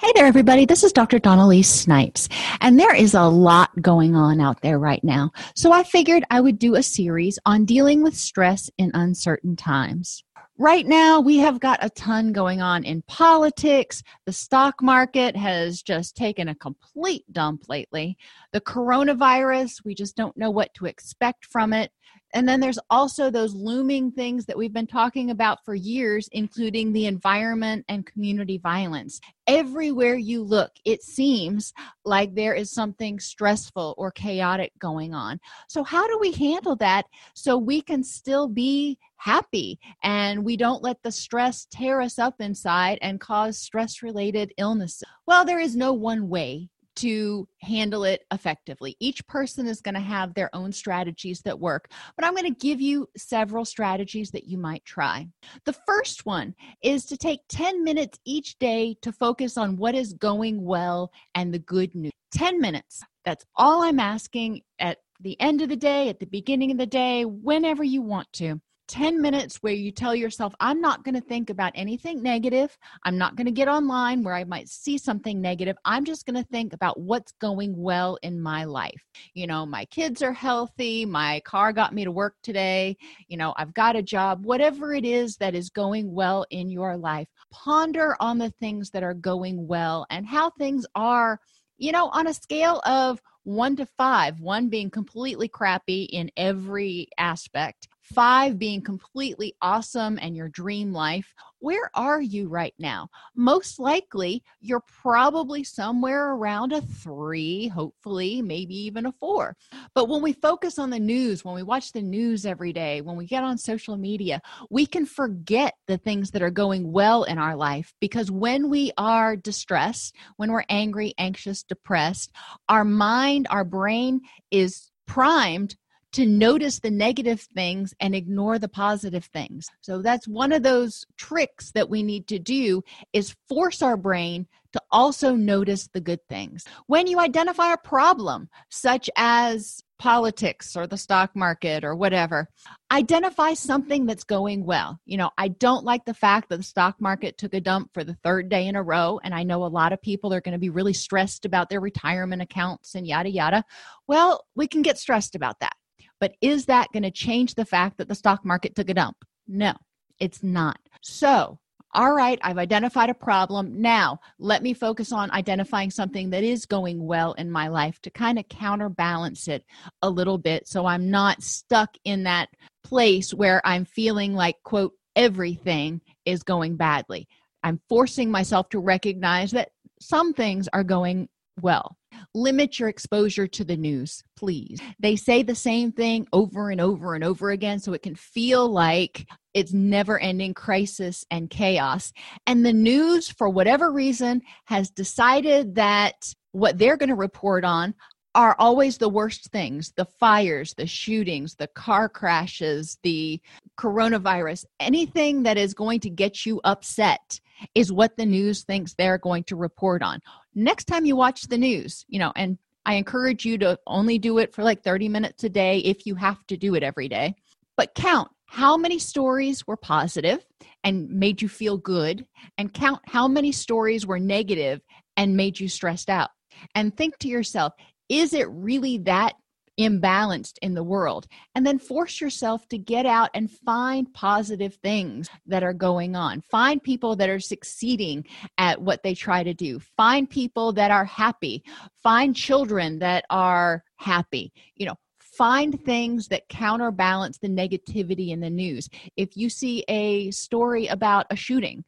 Hey there, everybody. This is Dr. Dawn-Elise Snipes, and there is a lot going on out there right now. So I figured I would do a series on dealing with stress in uncertain times. Right now, we have got a ton going on in politics. The stock market has just taken a complete dump lately. The coronavirus, we just don't know what to expect from it. And then there's also those looming things that we've been talking about for years, including the environment and community violence. Everywhere you look, it seems like there is something stressful or chaotic going on. So, how do we handle that so we can still be happy and we don't let the stress tear us up inside and cause stress related illnesses? Well, there is no one way to handle it effectively. Each person is going to have their own strategies that work, but I'm going to give you several strategies that you might try. The first one is to take 10 minutes each day to focus on what is going well and the good news. 10 minutes. That's all I'm asking at the end of the day, at the beginning of the day, whenever you want to. 10 minutes where you tell yourself, I'm not going to think about anything negative. I'm not going to get online where I might see something negative. I'm just going to think about what's going well in my life. You know, my kids are healthy. My car got me to work today. You know, I've got a job. Whatever it is that is going well in your life, ponder on the things that are going well and how things are, you know, on a scale of one to five, one being completely crappy in every aspect, five being completely awesome and your dream life, where are you right now? Most likely, you're probably somewhere around a three, hopefully, maybe even a four. But when we focus on the news, when we watch the news every day, when we get on social media, we can forget the things that are going well in our life because when we are distressed, when we're angry, anxious, depressed, our mind, our brain is primed to notice the negative things and ignore the positive things. So that's one of those tricks that we need to do is force our brain to also notice the good things. When you identify a problem such as politics or the stock market or whatever, identify something that's going well. You know, I don't like the fact that the stock market took a dump for the third day in a row. And I know a lot of people are going to be really stressed about their retirement accounts and yada, yada. Well, we can get stressed about that. But is that going to change the fact that the stock market took a dump? No, it's not. So, all right, I've identified a problem. Now, let me focus on identifying something that is going well in my life to kind of counterbalance it a little bit so I'm not stuck in that place where I'm feeling like, quote, everything is going badly. I'm forcing myself to recognize that some things are going well. Limit your exposure to the news, please. They say the same thing over and over and over again, so it can feel like it's never ending crisis and chaos. And the news, for whatever reason, has decided that what they're going to report on are always the worst things the fires, the shootings, the car crashes, the coronavirus, anything that is going to get you upset is what the news thinks they're going to report on. Next time you watch the news, you know, and I encourage you to only do it for like 30 minutes a day if you have to do it every day, but count how many stories were positive and made you feel good, and count how many stories were negative and made you stressed out. And think to yourself, is it really that imbalanced in the world. And then force yourself to get out and find positive things that are going on. Find people that are succeeding at what they try to do. Find people that are happy. Find children that are happy. You know find things that counterbalance the negativity in the news. If you see a story about a shooting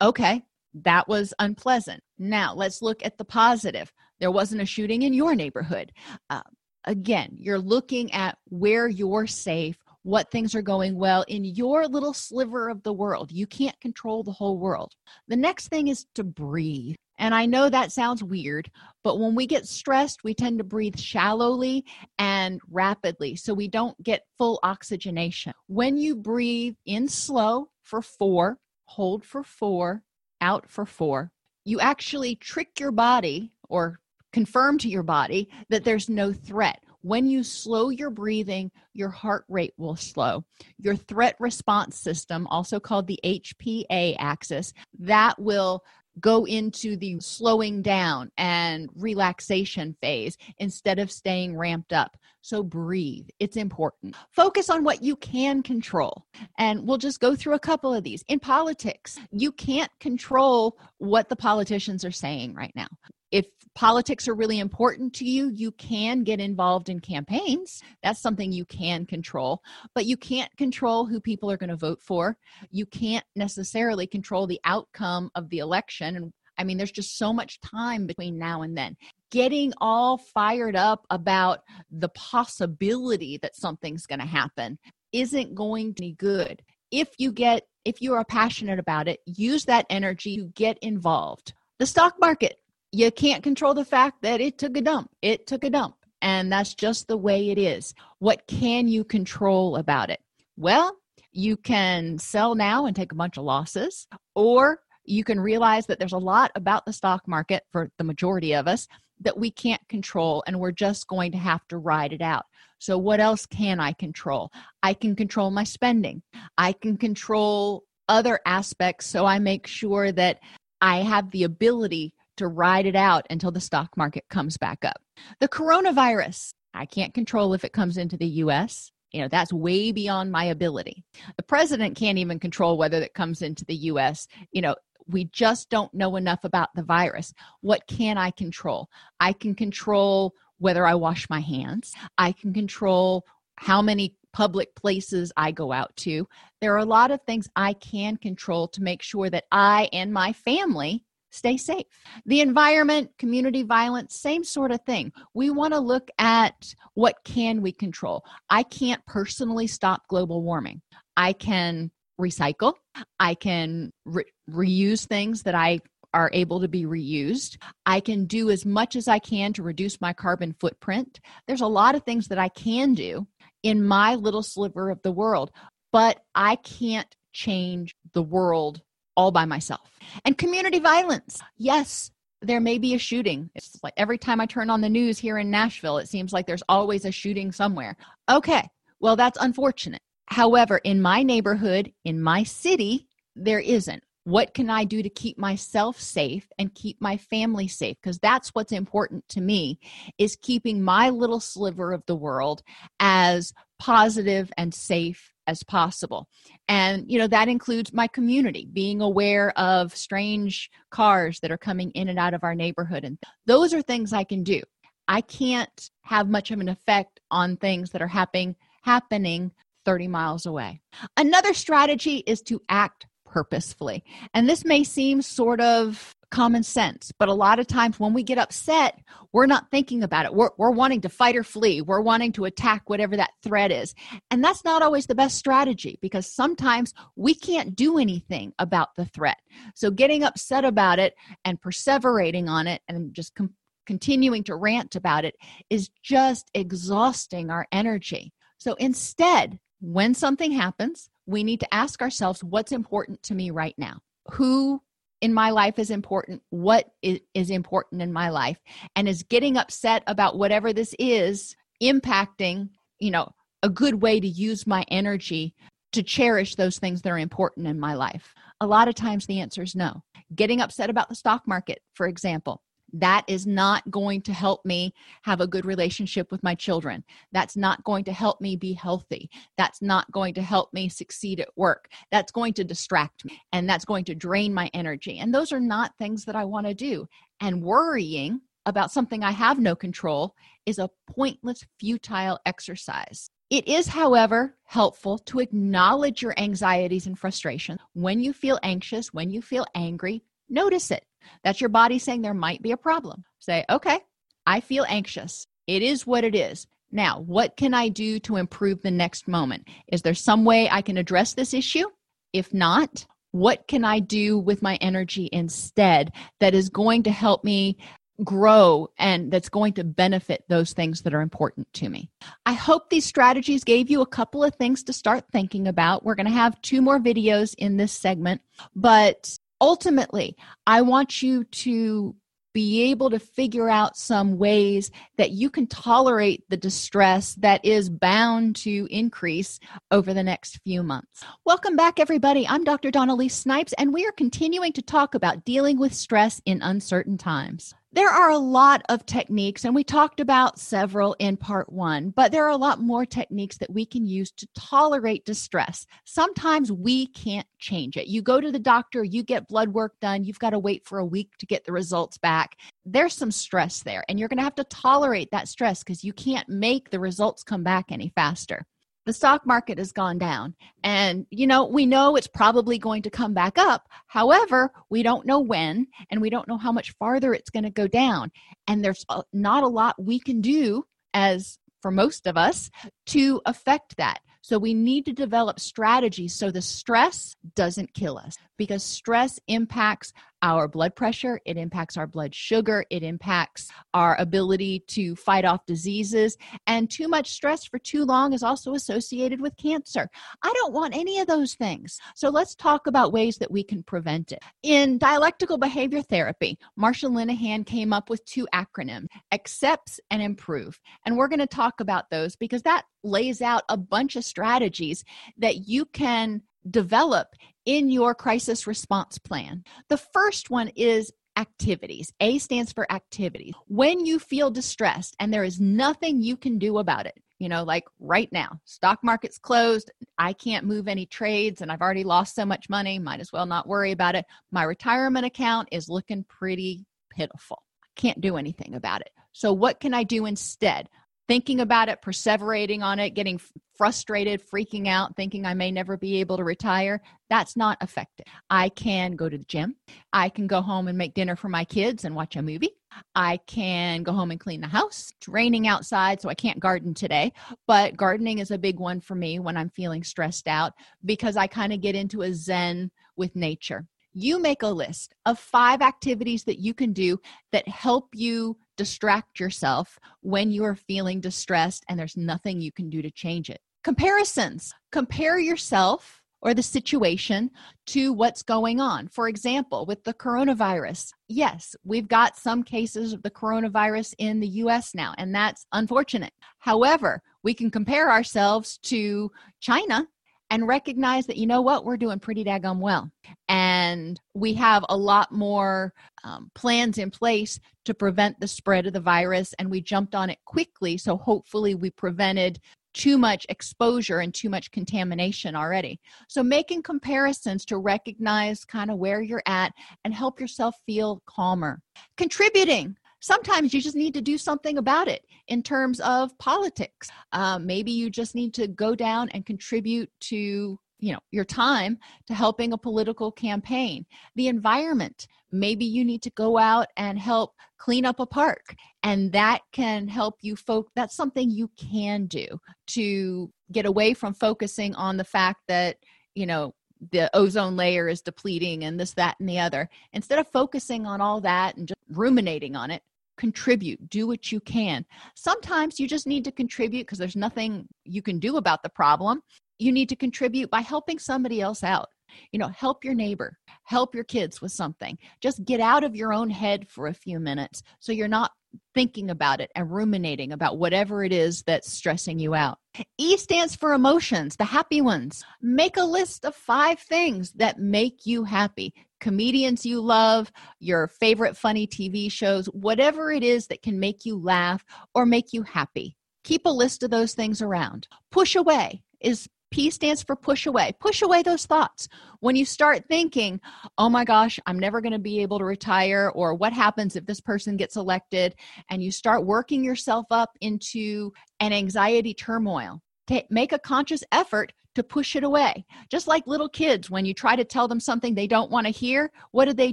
okay that was unpleasant. Now let's look at the positive. There wasn't a shooting in your neighborhood. Uh, again, you're looking at where you're safe, what things are going well in your little sliver of the world. You can't control the whole world. The next thing is to breathe. And I know that sounds weird, but when we get stressed, we tend to breathe shallowly and rapidly so we don't get full oxygenation. When you breathe in slow for four, hold for four, out for four, you actually trick your body or confirm to your body that there's no threat. When you slow your breathing, your heart rate will slow. Your threat response system, also called the HPA axis, that will go into the slowing down and relaxation phase instead of staying ramped up. So breathe. It's important. Focus on what you can control. And we'll just go through a couple of these. In politics, you can't control what the politicians are saying right now if politics are really important to you, you can get involved in campaigns. That's something you can control, but you can't control who people are going to vote for. You can't necessarily control the outcome of the election. And I mean, there's just so much time between now and then. Getting all fired up about the possibility that something's going to happen isn't going to be good. If you get if you are passionate about it, use that energy to get involved. The stock market you can't control the fact that it took a dump. It took a dump. And that's just the way it is. What can you control about it? Well, you can sell now and take a bunch of losses, or you can realize that there's a lot about the stock market for the majority of us that we can't control and we're just going to have to ride it out. So, what else can I control? I can control my spending, I can control other aspects so I make sure that I have the ability to ride it out until the stock market comes back up. The coronavirus, I can't control if it comes into the US. You know, that's way beyond my ability. The president can't even control whether it comes into the US. You know, we just don't know enough about the virus. What can I control? I can control whether I wash my hands. I can control how many public places I go out to. There are a lot of things I can control to make sure that I and my family stay safe. The environment, community violence, same sort of thing. We want to look at what can we control. I can't personally stop global warming. I can recycle. I can re- reuse things that I are able to be reused. I can do as much as I can to reduce my carbon footprint. There's a lot of things that I can do in my little sliver of the world, but I can't change the world all by myself. And community violence. Yes, there may be a shooting. It's like every time I turn on the news here in Nashville, it seems like there's always a shooting somewhere. Okay, well, that's unfortunate. However, in my neighborhood, in my city, there isn't. What can I do to keep myself safe and keep my family safe? Because that's what's important to me is keeping my little sliver of the world as positive and safe as possible. And you know that includes my community being aware of strange cars that are coming in and out of our neighborhood and those are things i can do. I can't have much of an effect on things that are happening happening 30 miles away. Another strategy is to act purposefully and this may seem sort of common sense. But a lot of times when we get upset, we're not thinking about it. We're, we're wanting to fight or flee. We're wanting to attack whatever that threat is. And that's not always the best strategy because sometimes we can't do anything about the threat. So getting upset about it and perseverating on it and just com- continuing to rant about it is just exhausting our energy. So instead, when something happens, we need to ask ourselves what's important to me right now? Who in my life is important? What is, important in my life? And is getting upset about whatever this is impacting you know a good way to use my energy to cherish those things that are important in my life? A lot of times the answer is no. Getting upset about the stock market for example that is not going to help me have a good relationship with my children. That's not going to help me be healthy. That's not going to help me succeed at work. That's going to distract me and that's going to drain my energy. And those are not things that I want to do. And worrying about something I have no control is a pointless, futile exercise. It is, however, helpful to acknowledge your anxieties and frustrations. When you feel anxious, when you feel angry, notice it that's your body saying there might be a problem. Say, okay, I feel anxious. It is what it is. Now, what can I do to improve the next moment? Is there some way I can address this issue? If not, what can I do with my energy instead that is going to help me grow and that's going to benefit those things that are important to me. I hope these strategies gave you a couple of things to start thinking about. We're going to have two more videos in this segment, but ultimately, I want you to be able to figure out some ways that you can tolerate the distress that is bound to increase over the next few months. Welcome back, everybody. I'm Dr. Dawn-Elise Snipes, and we are continuing to talk about dealing with stress in uncertain times. There are a lot of techniques, and we talked about several in part one, but there are a lot more techniques that we can use to tolerate distress. Sometimes we can't change it. You go to the doctor, you get blood work done, you've got to wait for a week to get the results back. There's some stress there, and you're going to have to tolerate that stress because you can't make the results come back any faster the stock market has gone down. And you know we know it's probably going to come back up. However we don't know when and we don't know how much farther it's going to go down. And there's not a lot we can do as for most of us to affect that. So we need to develop strategies so the stress doesn't kill us because stress impacts our blood pressure, it impacts our blood sugar, it impacts our ability to fight off diseases. And too much stress for too long is also associated with cancer. I don't want any of those things. So let's talk about ways that we can prevent it. In dialectical behavior therapy, Marsha Linehan came up with two acronyms accepts and improve. And we're going to talk about those because that lays out a bunch of strategies that you can develop in your crisis response plan. The first one is activities. A stands for activities. When you feel distressed and there is nothing you can do about it, you know, like right now, stock market's closed, I can't move any trades and I've already lost so much money, might as well not worry about it. My retirement account is looking pretty pitiful. I can't do anything about it. So, what can I do instead? Thinking about it, perseverating on it, getting frustrated, freaking out, thinking I may never be able to retire, that's not effective. I can go to the gym. I can go home and make dinner for my kids and watch a movie. I can go home and clean the house. It's raining outside, so I can't garden today, but gardening is a big one for me when I'm feeling stressed out because I kind of get into a zen with nature. You make a list of five activities that you can do that help you distract yourself when you are feeling distressed and there's nothing you can do to change it. Comparisons. Compare yourself or the situation to what's going on. For example, with the coronavirus, yes, we've got some cases of the coronavirus in the US now, and that's unfortunate. However, we can compare ourselves to China and recognize that you know what we're doing pretty daggum well and we have a lot more um, plans in place to prevent the spread of the virus and we jumped on it quickly so hopefully we prevented too much exposure and too much contamination already. So, making comparisons to recognize kind of where you're at and help yourself feel calmer. Contributing sometimes you just need to do something about it in terms of politics. Um, maybe you just need to go down and contribute to you know your time to helping a political campaign. The environment maybe you need to go out and help clean up a park and that can help you folk that's something you can do to get away from focusing on the fact that you know the ozone layer is depleting and this that and the other. Instead of focusing on all that and just ruminating on it contribute do what you can sometimes you just need to contribute because there's nothing you can do about the problem you need to contribute by helping somebody else out you know help your neighbor help your kids with something just get out of your own head for a few minutes so you're not thinking about it and ruminating about whatever it is that's stressing you out. E stands for emotions, the happy ones. Make a list of five things that make you happy. Comedians you love, your favorite funny TV shows, whatever it is that can make you laugh or make you happy. Keep a list of those things around. Push away is P stands for push away. Push away those thoughts. When you start thinking, oh my gosh, I'm never going to be able to retire, or what happens if this person gets elected, and you start working yourself up into an anxiety turmoil, make a conscious effort to push it away. Just like little kids, when you try to tell them something they don't want to hear, what do they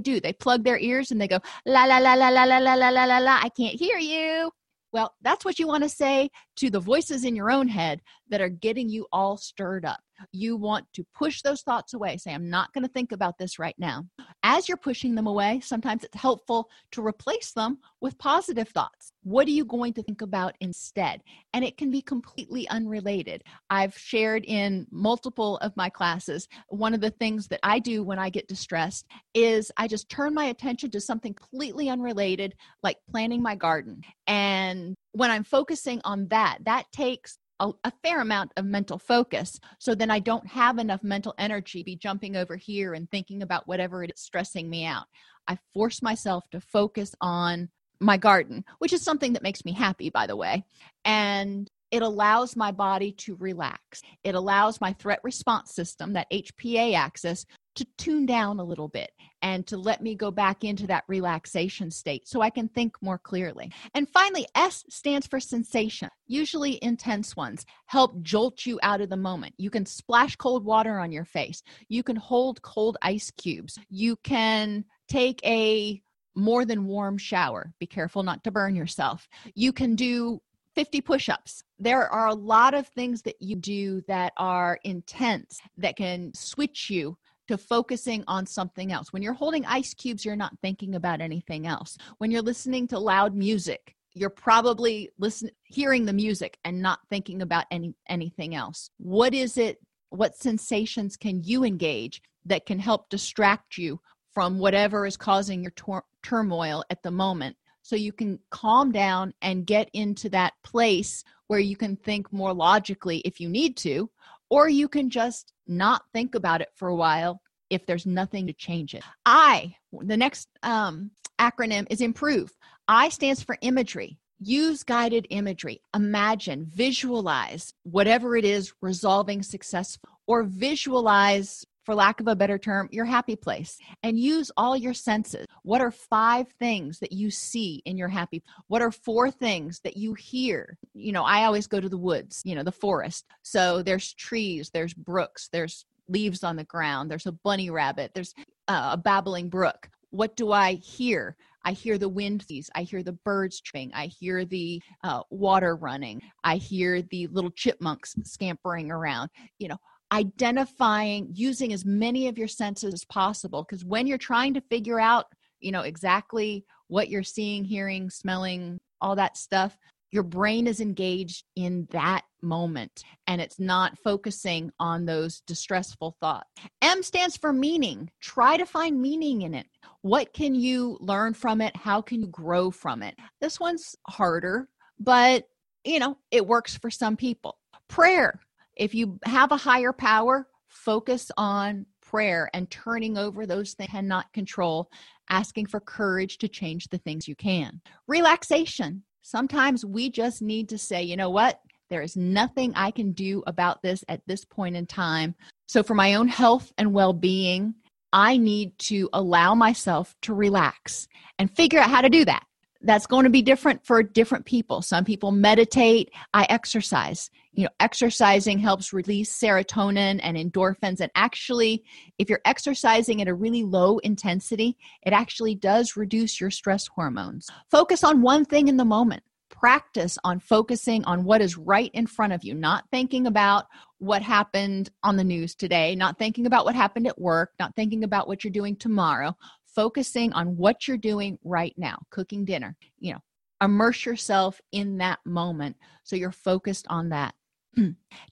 do? They plug their ears and they go, la la la la la la la la la la la, I can't hear you. Well, that's what you want to say to the voices in your own head that are getting you all stirred up. You want to push those thoughts away. Say, I'm not going to think about this right now. As you're pushing them away, sometimes it's helpful to replace them with positive thoughts. What are you going to think about instead? And it can be completely unrelated. I've shared in multiple of my classes, one of the things that I do when I get distressed is I just turn my attention to something completely unrelated, like planting my garden. And when I'm focusing on that, that takes a, a, fair amount of mental focus. So then I don't have enough mental energy be jumping over here and thinking about whatever it is stressing me out. I force myself to focus on my garden, which is something that makes me happy, by the way. And it allows my body to relax. It allows my threat response system, that HPA axis, to tune down a little bit and to let me go back into that relaxation state so I can think more clearly. And finally, S stands for sensation, usually intense ones, help jolt you out of the moment. You can splash cold water on your face, you can hold cold ice cubes, you can take a more than warm shower. Be careful not to burn yourself. You can do 50 push ups. There are a lot of things that you do that are intense that can switch you to focusing on something else. When you're holding ice cubes, you're not thinking about anything else. When you're listening to loud music, you're probably listening hearing the music and not thinking about any anything else. What is it what sensations can you engage that can help distract you from whatever is causing your tor- turmoil at the moment so you can calm down and get into that place where you can think more logically if you need to or you can just not think about it for a while if there's nothing to change it. I, the next um, acronym is improve. I stands for imagery. Use guided imagery. Imagine, visualize whatever it is resolving successful, or visualize, for lack of a better term, your happy place and use all your senses. What are five things that you see in your happy? What are four things that you hear? You know, I always go to the woods, you know, the forest. So there's trees, there's brooks, there's leaves on the ground, there's a bunny rabbit, there's uh, a babbling brook. What do I hear? I hear the wind I hear the birds chirping, I hear the uh, water running, I hear the little chipmunks scampering around. You know, identifying, using as many of your senses as possible. Because when you're trying to figure out, you know, exactly what you're seeing, hearing, smelling, all that stuff, your brain is engaged in that moment and it's not focusing on those distressful thoughts. M stands for meaning. Try to find meaning in it. What can you learn from it? How can you grow from it? This one's harder, but you know, it works for some people. Prayer. If you have a higher power, focus on prayer and turning over those things you cannot control, asking for courage to change the things you can. Relaxation. Sometimes we just need to say, you know what? There is nothing I can do about this at this point in time. So, for my own health and well being, I need to allow myself to relax and figure out how to do that that's going to be different for different people some people meditate i exercise you know exercising helps release serotonin and endorphins. And actually if you're exercising at a really low intensity it actually does reduce your stress hormones. Focus on one thing in the moment. Practice on focusing on what is right in front of you not thinking about what happened on the news today not thinking about what happened at work not thinking about what you're doing tomorrow. Focusing on what you're doing right now, cooking dinner, you know, immerse yourself in that moment. So you're focused on that.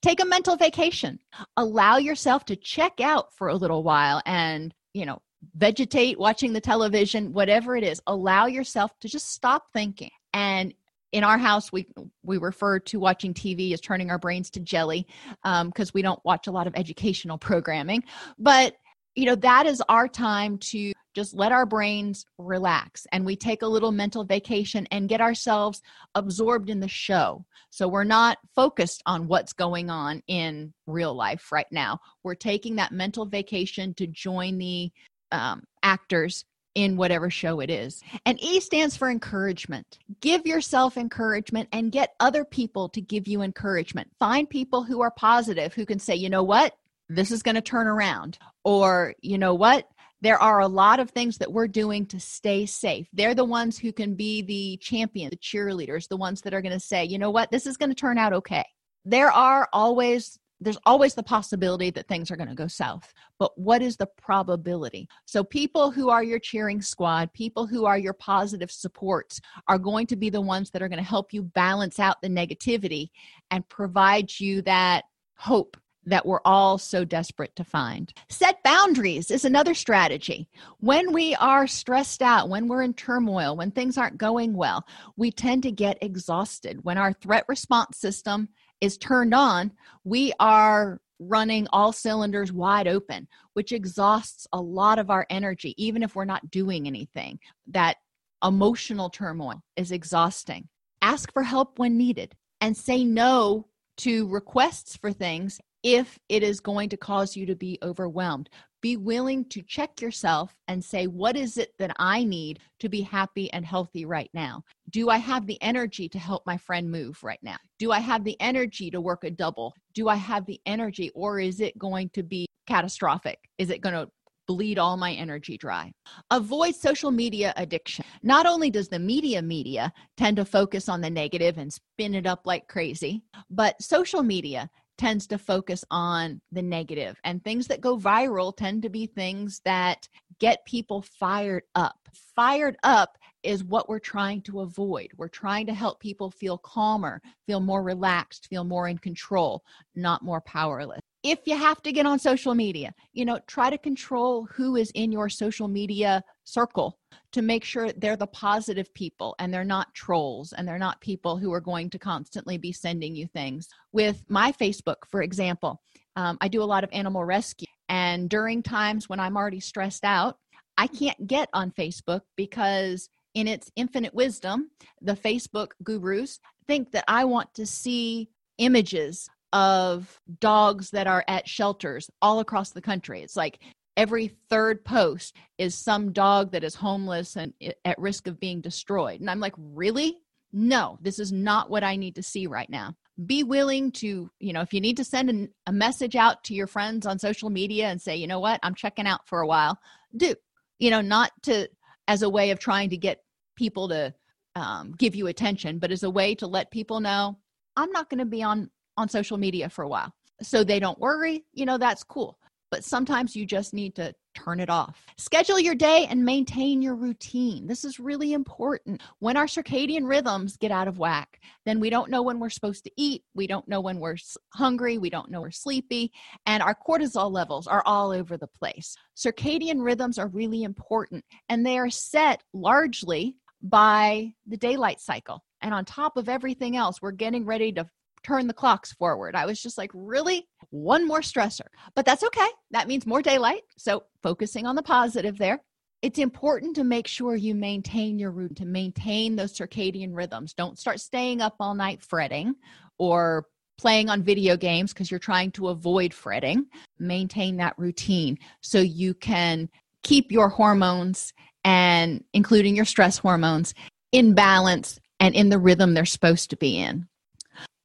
Take a mental vacation. Allow yourself to check out for a little while and, you know, vegetate watching the television, whatever it is. Allow yourself to just stop thinking. And in our house we we refer to watching tv as turning our brains to jelly because um, we don't watch a lot of educational programming but you know, that is our time to just let our brains relax and we take a little mental vacation and get ourselves absorbed in the show. So we're not focused on what's going on in real life right now. We're taking that mental vacation to join the um, actors in whatever show it is. And E stands for encouragement. Give yourself encouragement and get other people to give you encouragement. Find people who are positive who can say, you know what? This is going to turn around. Or, you know what? There are a lot of things that we're doing to stay safe. They're the ones who can be the champion, the cheerleaders, the ones that are going to say, you know what, this is going to turn out okay. There are always there's always the possibility that things are going to go south. But what is the probability? So, people who are your cheering squad, people who are your positive supports, are going to be the ones that are going to help you balance out the negativity and provide you that hope that we're all so desperate to find. Set boundaries is another strategy. When we are stressed out, when we're in turmoil, when things aren't going well, we tend to get exhausted. When our threat response system is turned on, we are running all cylinders wide open, which exhausts a lot of our energy, even if we're not doing anything. That emotional turmoil is exhausting. Ask for help when needed and say no to requests for things if it is going to cause you to be overwhelmed. Be willing to check yourself and say, What is it that I need to be happy and healthy right now? Do I have the energy to help my friend move right now? Do I have the energy to work a double? Do I have the energy, or is it going to be catastrophic? Is it going to bleed all my energy dry. Avoid social media addiction. Not only does the media media tend to focus on the negative and spin it up like crazy, but social media tends to focus on the negative and things that go viral tend to be things that get people fired up. Fired up is what we're trying to avoid. We're trying to help people feel calmer feel more relaxed feel more in control not more powerless if you have to get on social media you know try to control who is in your social media circle to make sure they're the positive people and they're not trolls and they're not people who are going to constantly be sending you things. With my Facebook, for example, um, I do a lot of animal rescue. And during times when I'm already stressed out, I can't get on Facebook because, in its infinite wisdom, the Facebook gurus think that I want to see images of dogs that are at shelters all across the country. It's like every third post is some dog that is homeless and at risk of being destroyed. And I'm like, really? No, this is not what I need to see right now. Be willing to, you know, if you need to send an, a message out to your friends on social media and say, you know what, I'm checking out for a while, do, you know, not to, as a way of trying to get people to um, give you attention, but as a way to let people know, I'm not going to be on on social media for a while. So they don't worry, you know, that's cool but sometimes you just need to turn it off. Schedule your day and maintain your routine. This is really important. When our circadian rhythms get out of whack, then we don't know when we're supposed to eat, we don't know when we're hungry, we don't know we're sleepy, and our cortisol levels are all over the place. Circadian rhythms are really important and they are set largely by the daylight cycle. And on top of everything else, we're getting ready to turn the clocks forward. I was just like, really? One more stressor. But that's okay. That means more daylight. So focusing on the positive there. It's important to make sure you maintain your routine, to maintain those circadian rhythms. Don't start staying up all night fretting or playing on video games because you're trying to avoid fretting. Maintain that routine so you can keep your hormones and including your stress hormones in balance and in the rhythm they're supposed to be in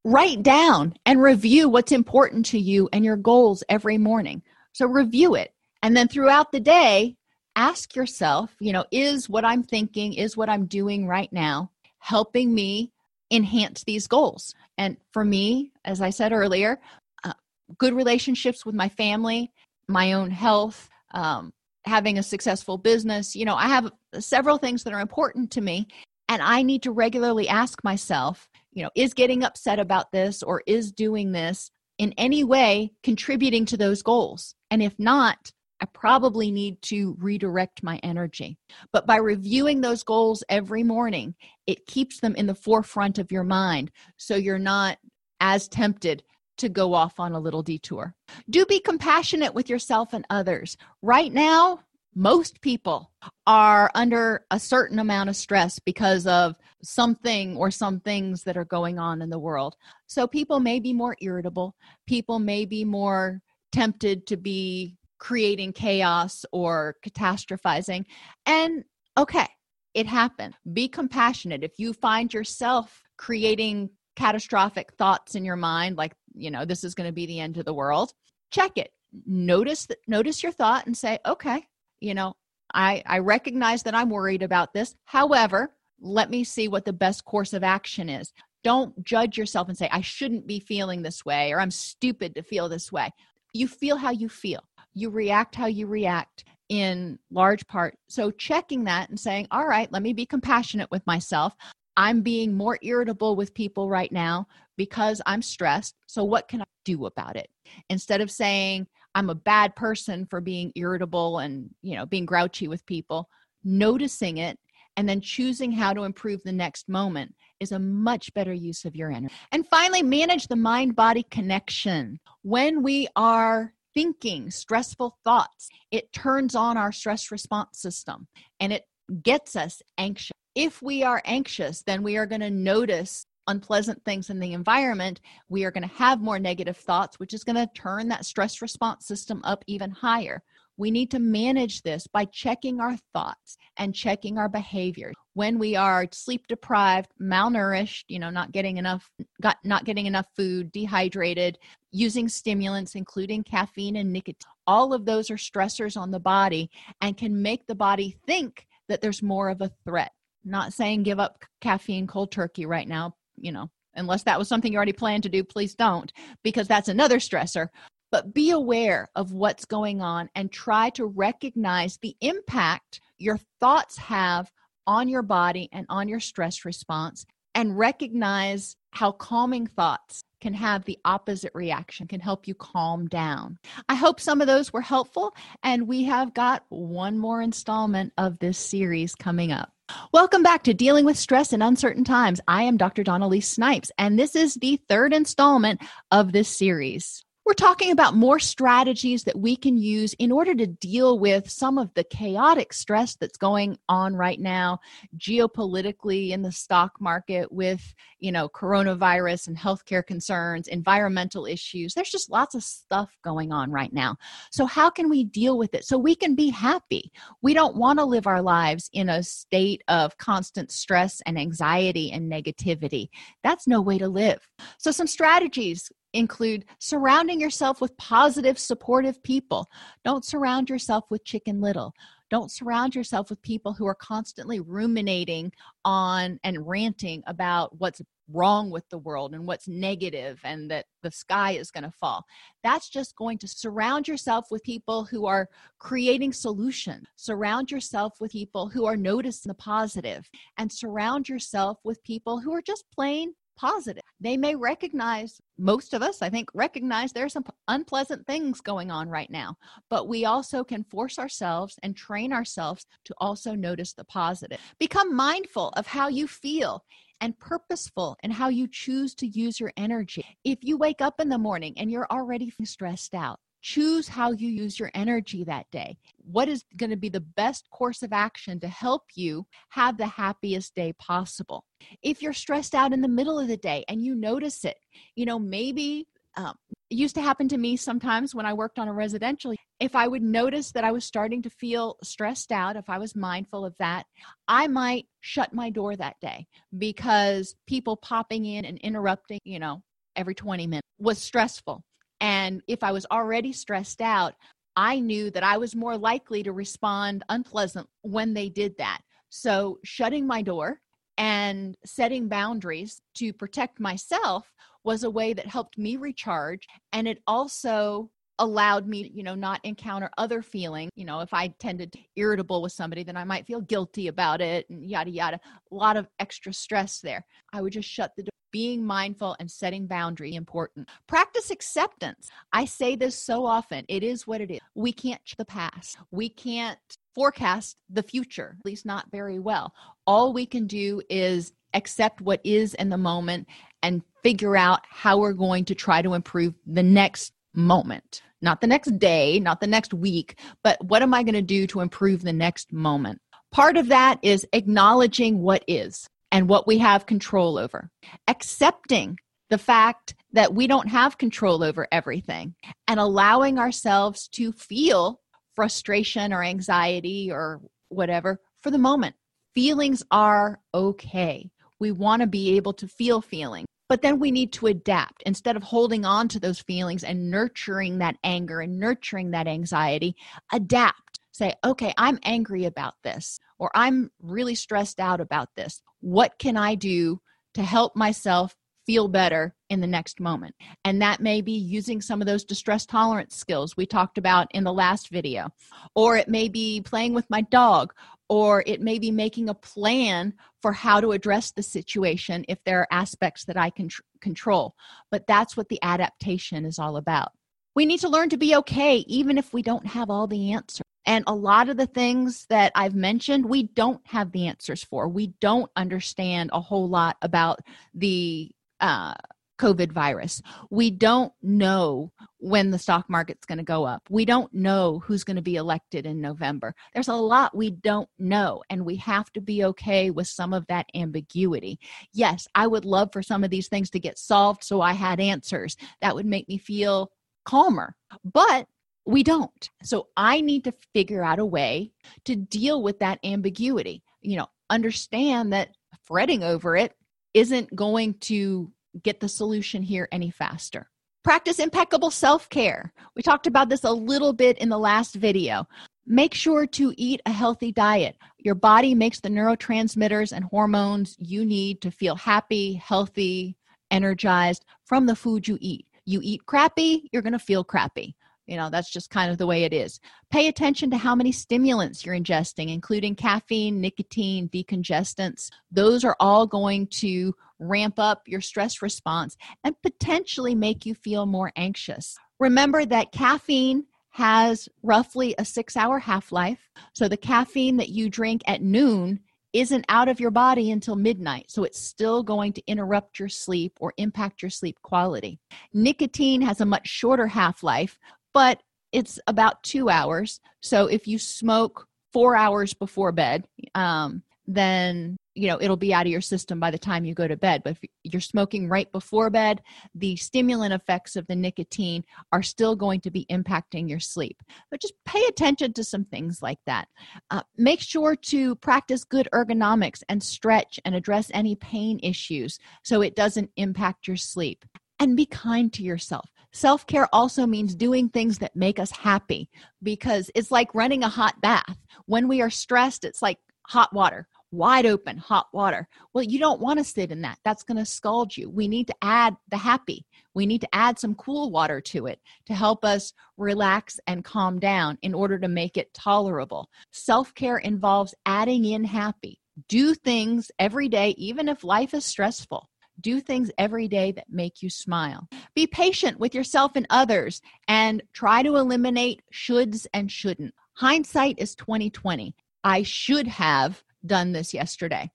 write down and review what's important to you and your goals every morning. So review it. And then throughout the day, ask yourself, you know, is what I'm thinking, is what I'm doing right now helping me enhance these goals? And for me, as I said earlier, uh, good relationships with my family, my own health, um, having a successful business, you know, I have several things that are important to me. And I need to regularly ask myself, you know, is getting upset about this or is doing this in any way contributing to those goals? And if not, I probably need to redirect my energy. But by reviewing those goals every morning, it keeps them in the forefront of your mind. So you're not as tempted to go off on a little detour. Do be compassionate with yourself and others. Right now, most people are under a certain amount of stress because of something or some things that are going on in the world. So people may be more irritable, people may be more tempted to be creating chaos or catastrophizing. And okay, it happened. Be compassionate. If you find yourself creating catastrophic thoughts in your mind like, you know, this is going to be the end of the world, check it. Notice that notice your thought and say, "Okay, you know, I I recognize that I'm worried about this. However, let me see what the best course of action is. Don't judge yourself and say, I shouldn't be feeling this way or I'm stupid to feel this way. You feel how you feel, you react how you react in large part. So, checking that and saying, All right, let me be compassionate with myself. I'm being more irritable with people right now because I'm stressed. So, what can I do about it? Instead of saying, I'm a bad person for being irritable and, you know, being grouchy with people, noticing it and then choosing how to improve the next moment is a much better use of your energy. And finally, manage the mind body connection. When we are thinking stressful thoughts, it turns on our stress response system and it gets us anxious. If we are anxious, then we are going to notice unpleasant things in the environment. We are going to have more negative thoughts, which is going to turn that stress response system up even higher. We need to manage this by checking our thoughts and checking our behavior. When we are sleep deprived, malnourished, you know, not getting enough got not getting enough food, dehydrated, using stimulants including caffeine and nicotine. All of those are stressors on the body and can make the body think that there's more of a threat. Not saying give up caffeine cold turkey right now, you know, unless that was something you already planned to do, please don't, because that's another stressor. But be aware of what's going on and try to recognize the impact your thoughts have on your body and on your stress response, and recognize how calming thoughts can have the opposite reaction, can help you calm down. I hope some of those were helpful, and we have got one more installment of this series coming up. Welcome back to Dealing with Stress in Uncertain Times. I am Dr. Dawn-Elise Snipes, and this is the third installment of this series. We're talking about more strategies that we can use in order to deal with some of the chaotic stress that's going on right now geopolitically in the stock market with, you know, coronavirus and healthcare concerns, environmental issues. There's just lots of stuff going on right now. So how can we deal with it so we can be happy? We don't want to live our lives in a state of constant stress and anxiety and negativity. That's no way to live. So some strategies include surrounding yourself with positive, supportive people. Don't surround yourself with chicken little. Don't surround yourself with people who are constantly ruminating on and ranting about what's wrong with the world and what's negative and that the sky is going to fall. That's just going to surround yourself with people who are creating solutions. Surround yourself with people who are noticing the positive and surround yourself with people who are just plain positive. They may recognize, most of us, I think, recognize there are some unpleasant things going on right now, but we also can force ourselves and train ourselves to also notice the positive. Become mindful of how you feel and purposeful in how you choose to use your energy. If you wake up in the morning and you're already stressed out, choose how you use your energy that day. What is going to be the best course of action to help you have the happiest day possible? If you're stressed out in the middle of the day and you notice it, you know, maybe um, it used to happen to me sometimes when I worked on a residential. If I would notice that I was starting to feel stressed out, if I was mindful of that, I might shut my door that day because people popping in and interrupting, you know, every 20 minutes was stressful. And if I was already stressed out, I knew that I was more likely to respond unpleasant when they did that. So, shutting my door and setting boundaries to protect myself was a way that helped me recharge. And it also allowed me you know not encounter other feelings you know if i tended irritable with somebody then i might feel guilty about it and yada yada a lot of extra stress there i would just shut the door being mindful and setting boundary important. Practice acceptance. I say this so often. It is what it is. We can't the past. We can't forecast the future, at least not very well. All we can do is accept what is in the moment and figure out how we're going to try to improve the next moment. Not the next day, not the next week, but what am I going to do to improve the next moment? Part of that is acknowledging what is and what we have control over, accepting the fact that we don't have control over everything, and allowing ourselves to feel frustration or anxiety or whatever for the moment. Feelings are okay. We want to be able to feel feelings. But then we need to adapt. Instead of holding on to those feelings and nurturing that anger and nurturing that anxiety, adapt. Say, okay, I'm angry about this, or I'm really stressed out about this. What can I do to help myself feel better in the next moment. And that may be using some of those distress tolerance skills we talked about in the last video, or it may be playing with my dog, or it may be making a plan for how to address the situation if there are aspects that I can tr- control. But that's what the adaptation is all about. We need to learn to be okay, even if we don't have all the answers. And a lot of the things that I've mentioned, we don't have the answers for. We don't understand a whole lot about the uh, COVID virus. We don't know when the stock market's going to go up. We don't know who's going to be elected in November. There's a lot we don't know, and we have to be okay with some of that ambiguity. Yes, I would love for some of these things to get solved so I had answers. That would make me feel calmer. But we don't. So I need to figure out a way to deal with that ambiguity. You know, understand that fretting over it isn't going to get the solution here any faster. Practice impeccable self care. We talked about this a little bit in the last video. Make sure to eat a healthy diet. Your body makes the neurotransmitters and hormones you need to feel happy, healthy, energized from the food you eat. You eat crappy, you're going to feel crappy. You know, that's just kind of the way it is. Pay attention to how many stimulants you're ingesting, including caffeine, nicotine, decongestants. Those are all going to ramp up your stress response and potentially make you feel more anxious. Remember that caffeine has roughly a six hour half life. So the caffeine that you drink at noon isn't out of your body until midnight. So it's still going to interrupt your sleep or impact your sleep quality. Nicotine has a much shorter half life, but it's about two hours. So if you smoke four hours before bed, um, then you know it'll be out of your system by the time you go to bed. But if you're smoking right before bed the stimulant effects of the nicotine are still going to be impacting your sleep. But just pay attention to some things like that. Uh, make sure to practice good ergonomics and stretch and address any pain issues so it doesn't impact your sleep. And be kind to yourself Self care also means doing things that make us happy because it's like running a hot bath. When we are stressed, it's like hot water, wide open hot water. Well, you don't want to sit in that. That's going to scald you. We need to add the happy. We need to add some cool water to it to help us relax and calm down in order to make it tolerable. Self care involves adding in happy. Do things every day, even if life is stressful. Do things every day that make you smile. Be patient with yourself and others and try to eliminate shoulds and shouldn't. Hindsight is 2020. I should have done this yesterday.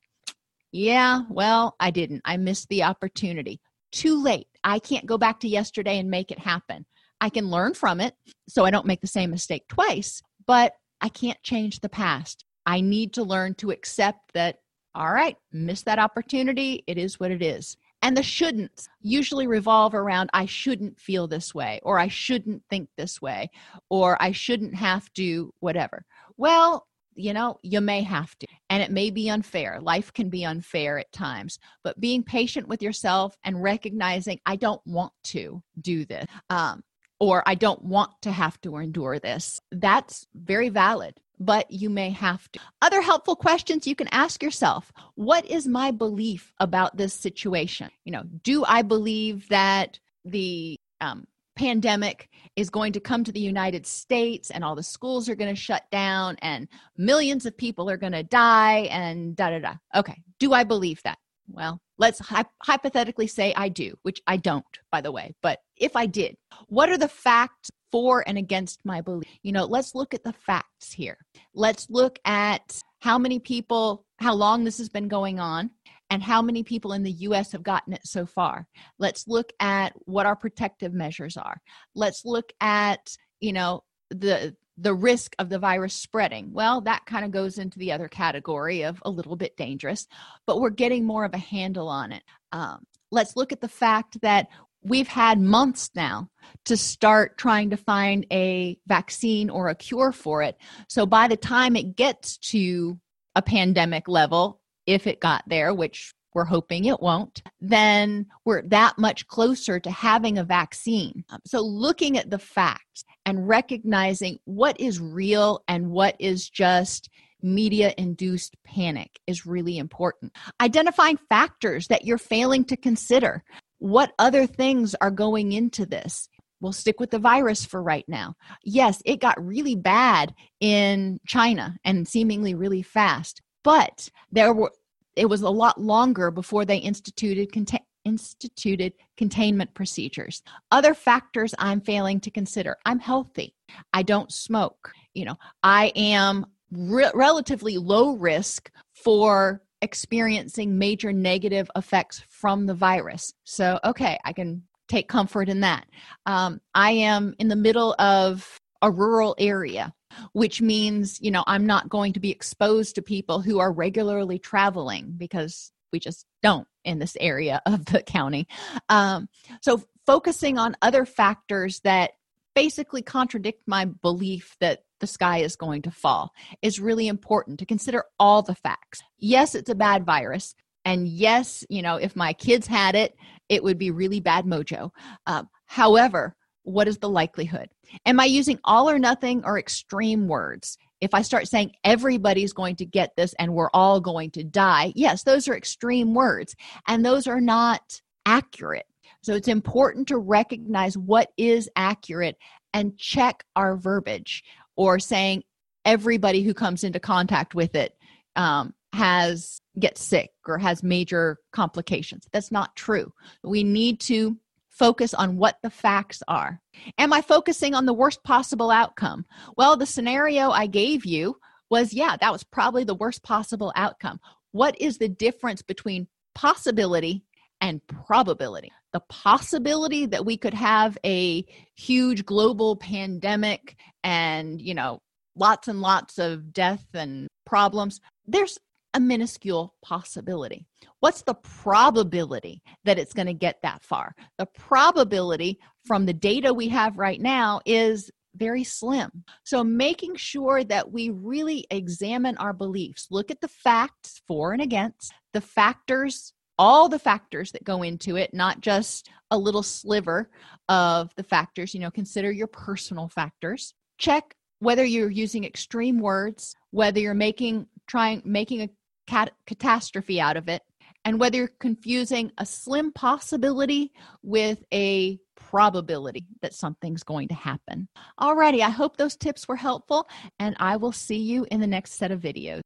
Yeah, well, I didn't. I missed the opportunity. Too late. I can't go back to yesterday and make it happen. I can learn from it so I don't make the same mistake twice, but I can't change the past. I need to learn to accept that all right, miss that opportunity. It is what it is. And the shouldn'ts usually revolve around I shouldn't feel this way, or I shouldn't think this way, or I shouldn't have to, whatever. Well, you know, you may have to, and it may be unfair. Life can be unfair at times, but being patient with yourself and recognizing I don't want to do this, um, or I don't want to have to endure this, that's very valid but you may have to. Other helpful questions you can ask yourself What is my belief about this situation? You know, do I believe that the um, pandemic is going to come to the United States and all the schools are going to shut down and millions of people are going to die and da da da? Okay, do I believe that? Well, let's hy- hypothetically say I do, which I don't, by the way. But if I did, what are the facts for and against my belief. You know, let's look at the facts here. Let's look at how many people, how long this has been going on, and how many people in the US have gotten it so far. Let's look at what our protective measures are. Let's look at, you know, the the risk of the virus spreading. Well, that kind of goes into the other category of a little bit dangerous, but we're getting more of a handle on it. Um, let's look at the fact that we've had months now to start trying to find a vaccine or a cure for it. So by the time it gets to a pandemic level, if it got there, which we're hoping it won't, then we're that much closer to having a vaccine. Um, so, looking at the facts and recognizing what is real and what is just media induced panic is really important. Identifying factors that you're failing to consider. What other things are going into this? We'll stick with the virus for right now. Yes, it got really bad in China and seemingly really fast, but there were it was a lot longer before they instituted contain, instituted containment procedures. Other factors I'm failing to consider. I'm healthy. I don't smoke. You know, I am re- relatively low risk for experiencing major negative effects from the virus. So, okay, I can take comfort in that. Um, I am in the middle of a rural area which means, you know, I'm not going to be exposed to people who are regularly traveling because we just don't in this area of the county. Um, so, focusing on other factors that basically contradict my belief that the sky is going to fall is really important to consider all the facts. Yes, it's a bad virus. And yes, you know, if my kids had it, it would be really bad mojo. Uh, however, what is the likelihood? Am I using all or nothing or extreme words? If I start saying everybody's going to get this and we're all going to die, yes, those are extreme words and those are not accurate. So it's important to recognize what is accurate and check our verbiage or saying everybody who comes into contact with it um, has gets sick or has major complications. That's not true. We need to focus on what the facts are. Am I focusing on the worst possible outcome? Well, the scenario I gave you was yeah, that was probably the worst possible outcome. What is the difference between possibility and probability? The possibility that we could have a huge global pandemic and, you know, lots and lots of death and problems. There's a minuscule possibility. What's the probability that it's going to get that far? The probability from the data we have right now is very slim. So, making sure that we really examine our beliefs, look at the facts for and against, the factors, all the factors that go into it, not just a little sliver of the factors. You know, consider your personal factors. Check whether you're using extreme words, whether you're making trying making a cat- catastrophe out of it, and whether you're confusing a slim possibility with a probability that something's going to happen. Alrighty, I hope those tips were helpful, and I will see you in the next set of videos.